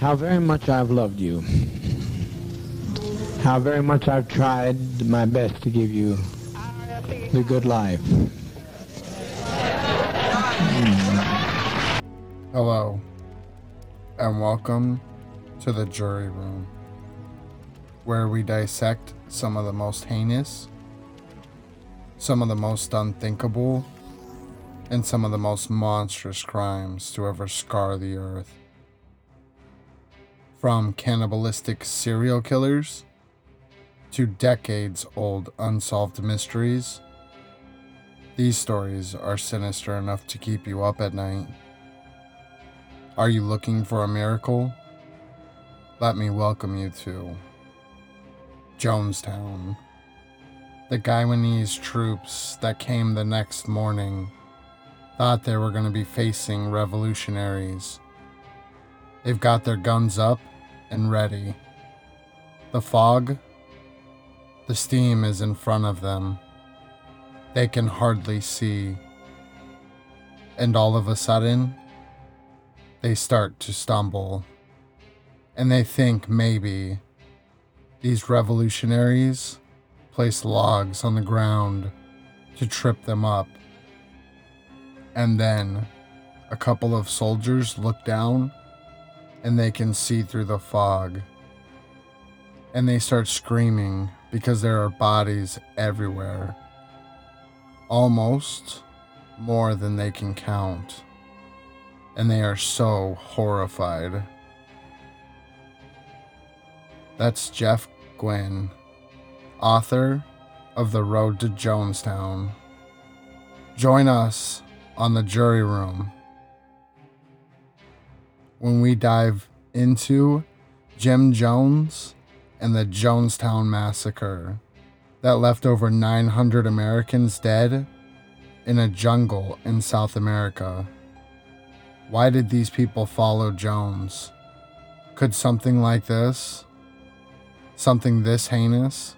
how very much I've loved you. How very much I've tried my best to give you the good life. Hmm. Hello, and welcome to the jury room, where we dissect some of the most heinous, some of the most unthinkable, and some of the most monstrous crimes to ever scar the earth. From cannibalistic serial killers to decades old unsolved mysteries, these stories are sinister enough to keep you up at night. Are you looking for a miracle? Let me welcome you to Jonestown. The Guyanese troops that came the next morning thought they were going to be facing revolutionaries. They've got their guns up and ready. The fog, the steam is in front of them. They can hardly see. And all of a sudden, they start to stumble. And they think maybe these revolutionaries place logs on the ground to trip them up. And then a couple of soldiers look down and they can see through the fog. And they start screaming because there are bodies everywhere. Almost more than they can count. And they are so horrified. That's Jeff Guinn, author of The Road to Jonestown. Join us on the jury room when we dive into Jim Jones and the Jonestown Massacre that left over 900 Americans dead in a jungle in South America. Why did these people follow Jones? Could something like this, something this heinous,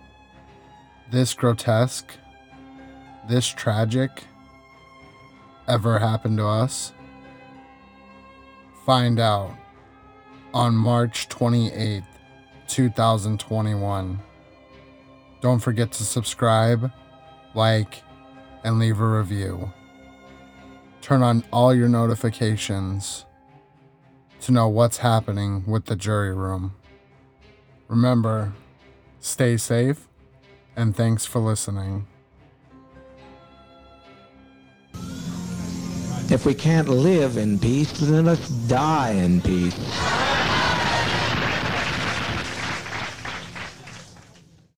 this grotesque, this tragic, ever happen to us? Find out on March 28th, 2021. Don't forget to subscribe, like, and leave a review. Turn on all your notifications to know what's happening with the jury room. Remember, stay safe, and thanks for listening. If we can't live in peace, then let's die in peace.